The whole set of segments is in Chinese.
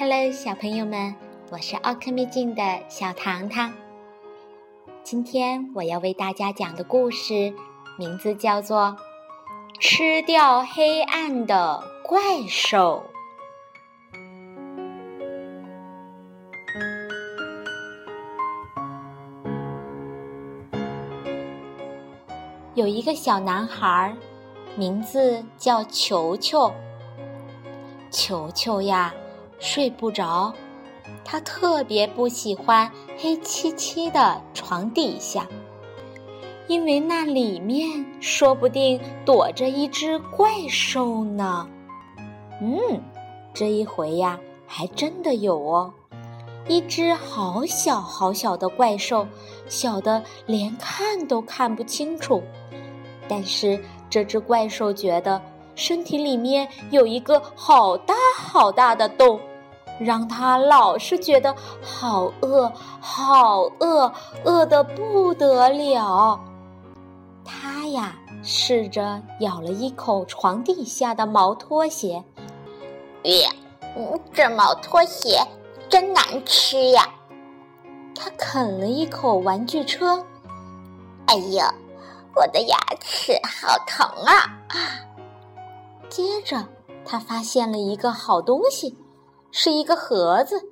Hello，小朋友们，我是奥克秘境的小糖糖。今天我要为大家讲的故事名字叫做《吃掉黑暗的怪兽》。有一个小男孩，名字叫球球。球球呀。睡不着，他特别不喜欢黑漆漆的床底下，因为那里面说不定躲着一只怪兽呢。嗯，这一回呀，还真的有哦，一只好小好小的怪兽，小的连看都看不清楚。但是这只怪兽觉得身体里面有一个好大好大的洞。让他老是觉得好饿，好饿，饿得不得了。他呀，试着咬了一口床底下的毛拖鞋，呀，这毛拖鞋真难吃呀！他啃了一口玩具车，哎呀，我的牙齿好疼啊！接着，他发现了一个好东西。是一个盒子，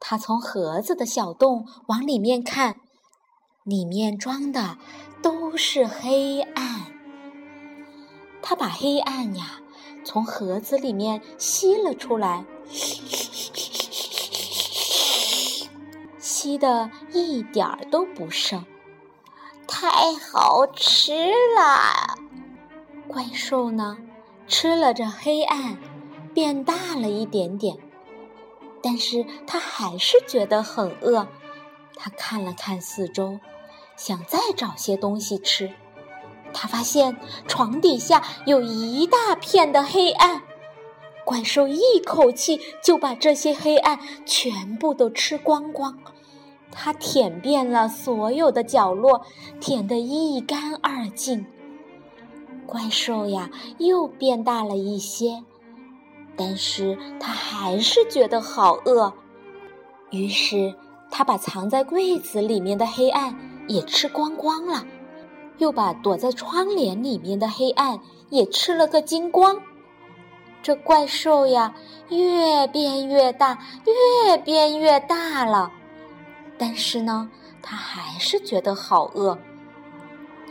他从盒子的小洞往里面看，里面装的都是黑暗。他把黑暗呀从盒子里面吸了出来，吸的一点儿都不剩，太好吃了！怪兽呢，吃了这黑暗。变大了一点点，但是他还是觉得很饿。他看了看四周，想再找些东西吃。他发现床底下有一大片的黑暗，怪兽一口气就把这些黑暗全部都吃光光。它舔遍了所有的角落，舔得一干二净。怪兽呀，又变大了一些。但是他还是觉得好饿，于是他把藏在柜子里面的黑暗也吃光光了，又把躲在窗帘里面的黑暗也吃了个精光。这怪兽呀，越变越大，越变越大了。但是呢，他还是觉得好饿，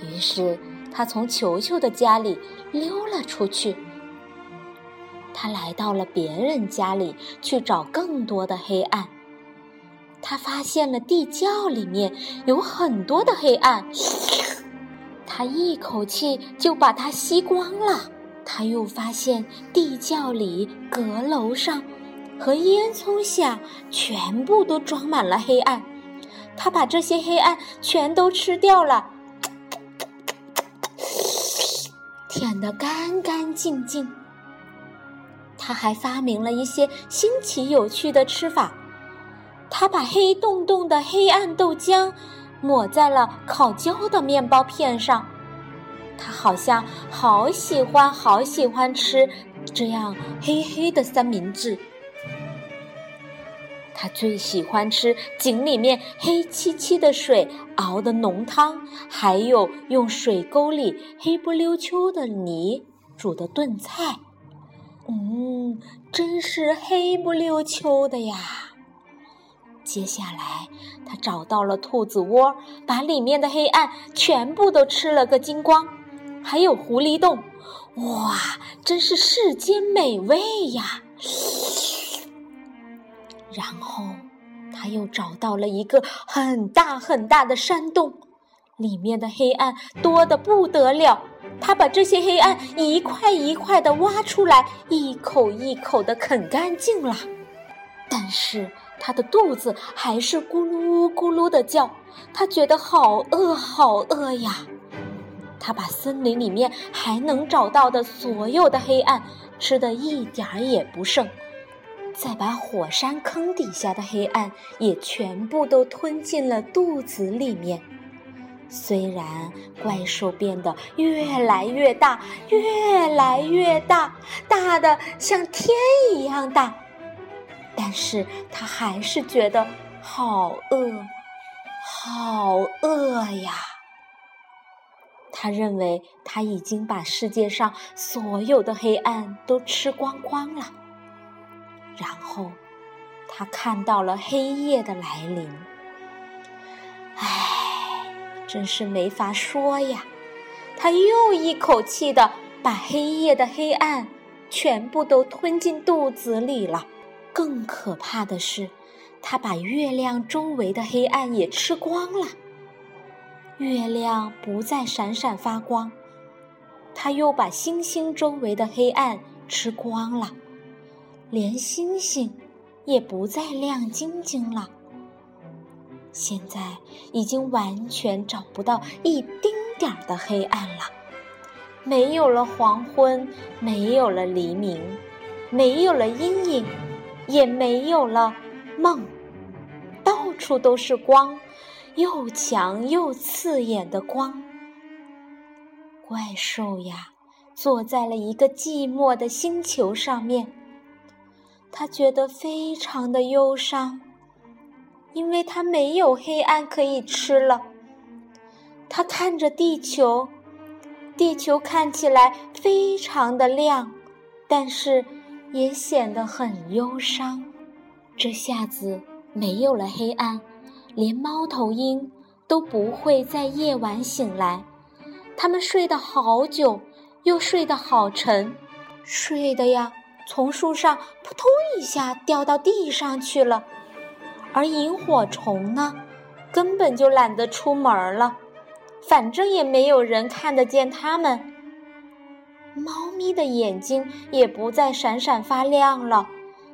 于是他从球球的家里溜了出去。他来到了别人家里去找更多的黑暗。他发现了地窖里面有很多的黑暗，他一口气就把它吸光了。他又发现地窖里、阁楼上和烟囱下全部都装满了黑暗，他把这些黑暗全都吃掉了，舔得干干净净。他还发明了一些新奇有趣的吃法。他把黑洞洞的黑暗豆浆抹在了烤焦的面包片上。他好像好喜欢好喜欢吃这样黑黑的三明治。他最喜欢吃井里面黑漆漆的水熬的浓汤，还有用水沟里黑不溜秋的泥煮的炖菜。嗯，真是黑不溜秋的呀！接下来，他找到了兔子窝，把里面的黑暗全部都吃了个精光，还有狐狸洞，哇，真是世间美味呀！然后，他又找到了一个很大很大的山洞，里面的黑暗多得不得了。他把这些黑暗一块一块的挖出来，一口一口的啃干净了。但是他的肚子还是咕噜咕噜的叫，他觉得好饿好饿呀。他把森林里面还能找到的所有的黑暗吃的一点儿也不剩，再把火山坑底下的黑暗也全部都吞进了肚子里面。虽然怪兽变得越来越大，越来越大，大的像天一样大，但是他还是觉得好饿，好饿呀！他认为他已经把世界上所有的黑暗都吃光光了。然后，他看到了黑夜的来临。唉，真是没法说呀！他又一口气的把黑夜的黑暗全部都吞进肚子里了。更可怕的是，他把月亮周围的黑暗也吃光了。月亮不再闪闪发光，他又把星星周围的黑暗吃光了，连星星也不再亮晶晶了。现在已经完全找不到一丁点儿的黑暗了，没有了黄昏，没有了黎明，没有了阴影。也没有了梦，到处都是光，又强又刺眼的光。怪兽呀，坐在了一个寂寞的星球上面，他觉得非常的忧伤，因为他没有黑暗可以吃了。他看着地球，地球看起来非常的亮，但是。也显得很忧伤。这下子没有了黑暗，连猫头鹰都不会在夜晚醒来。它们睡得好久，又睡得好沉，睡的呀，从树上扑通一下掉到地上去了。而萤火虫呢，根本就懒得出门了，反正也没有人看得见它们。猫咪的眼睛也不再闪闪发亮了，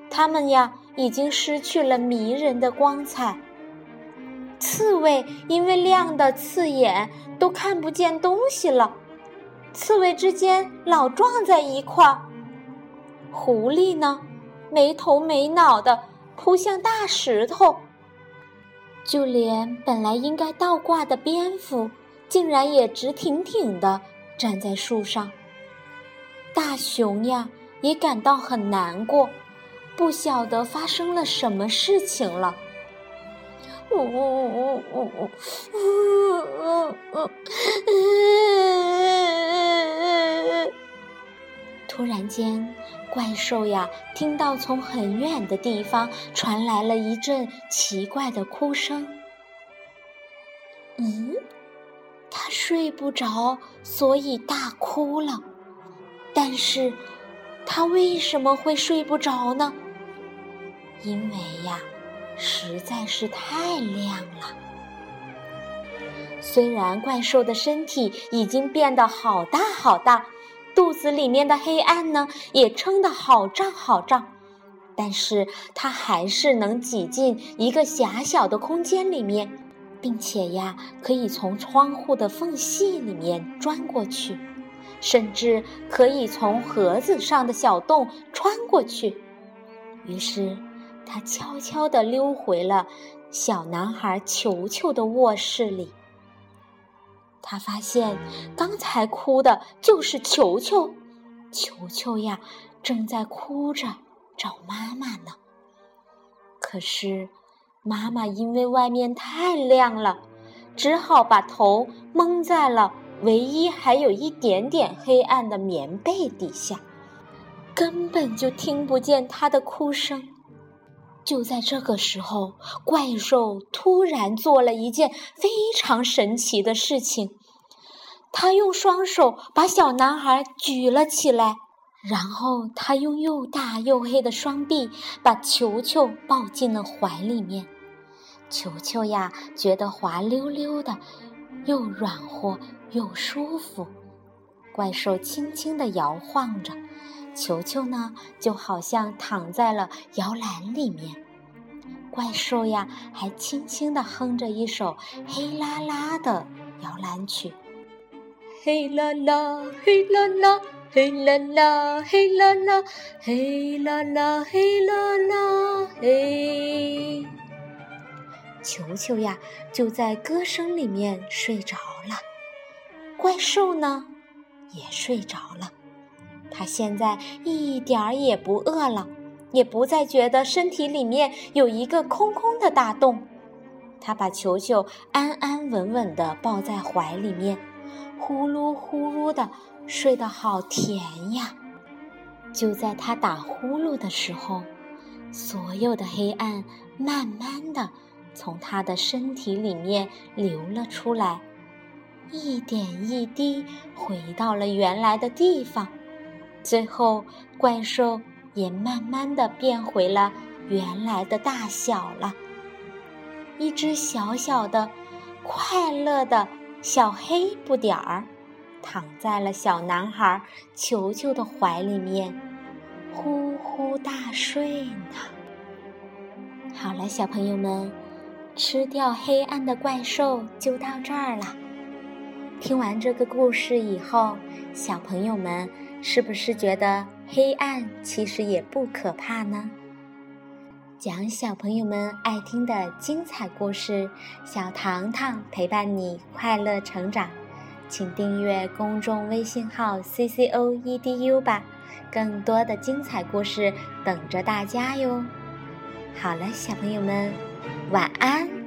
它们呀已经失去了迷人的光彩。刺猬因为亮的刺眼，都看不见东西了，刺猬之间老撞在一块儿。狐狸呢，没头没脑的扑向大石头。就连本来应该倒挂的蝙蝠竟然也直挺挺的站在树上。大熊呀也感到很难过不晓得发生了什么事情了。呜呜呜呜呜呜呜呜呜。突然间怪兽呀，听到从很远的地方传来了一阵奇怪的哭声。嗯，他睡不着，所以大哭了。但是，他为什么会睡不着呢？因为呀，实在是太亮了。虽然怪兽的身体已经变得好大好大，肚子里面的黑暗呢也撑得好胀好胀，但是它还是能挤进一个狭小的空间里面，并且呀，可以从窗户的缝隙里面钻过去。甚至可以从盒子上的小洞穿过去。于是，他悄悄地溜回了小男孩球球的卧室里。他发现，刚才哭的就是球球，球球呀，正在哭着找妈妈呢。可是，妈妈因为外面太亮了，只好把头蒙在了。唯一还有一点点黑暗的棉被底下，根本就听不见他的哭声。就在这个时候，怪兽突然做了一件非常神奇的事情，他用双手把小男孩举了起来，然后他用又大又黑的双臂把球球抱进了怀里面。球球呀，觉得滑溜溜的，又软和。又舒服，怪兽轻轻地摇晃着，球球呢就好像躺在了摇篮里面。怪兽呀，还轻轻地哼着一首黑啦啦的摇篮曲。嘿啦啦，嘿啦啦，嘿啦啦，嘿啦啦，嘿啦啦，嘿啦啦，嘿。球球呀，就在歌声里面睡着了。怪兽呢，也睡着了。它现在一点儿也不饿了，也不再觉得身体里面有一个空空的大洞。他把球球安安稳稳地抱在怀里面，呼噜呼噜的睡得好甜呀。就在他打呼噜的时候，所有的黑暗慢慢的从他的身体里面流了出来，一点一滴回到了原来的地方。最后，怪兽也慢慢的变回了原来的大小了。一只小小的、快乐的小黑不点儿，躺在了小男孩球球的怀里面，呼呼大睡呢。好了，小朋友们，吃掉黑暗的怪兽就到这儿了。听完这个故事以后，小朋友们是不是觉得黑暗其实也不可怕呢？讲小朋友们爱听的精彩故事，小糖糖陪伴你快乐成长，请订阅公众微信号 C C O E D U 吧，更多的精彩故事等着大家哟。好了，小朋友们，晚安。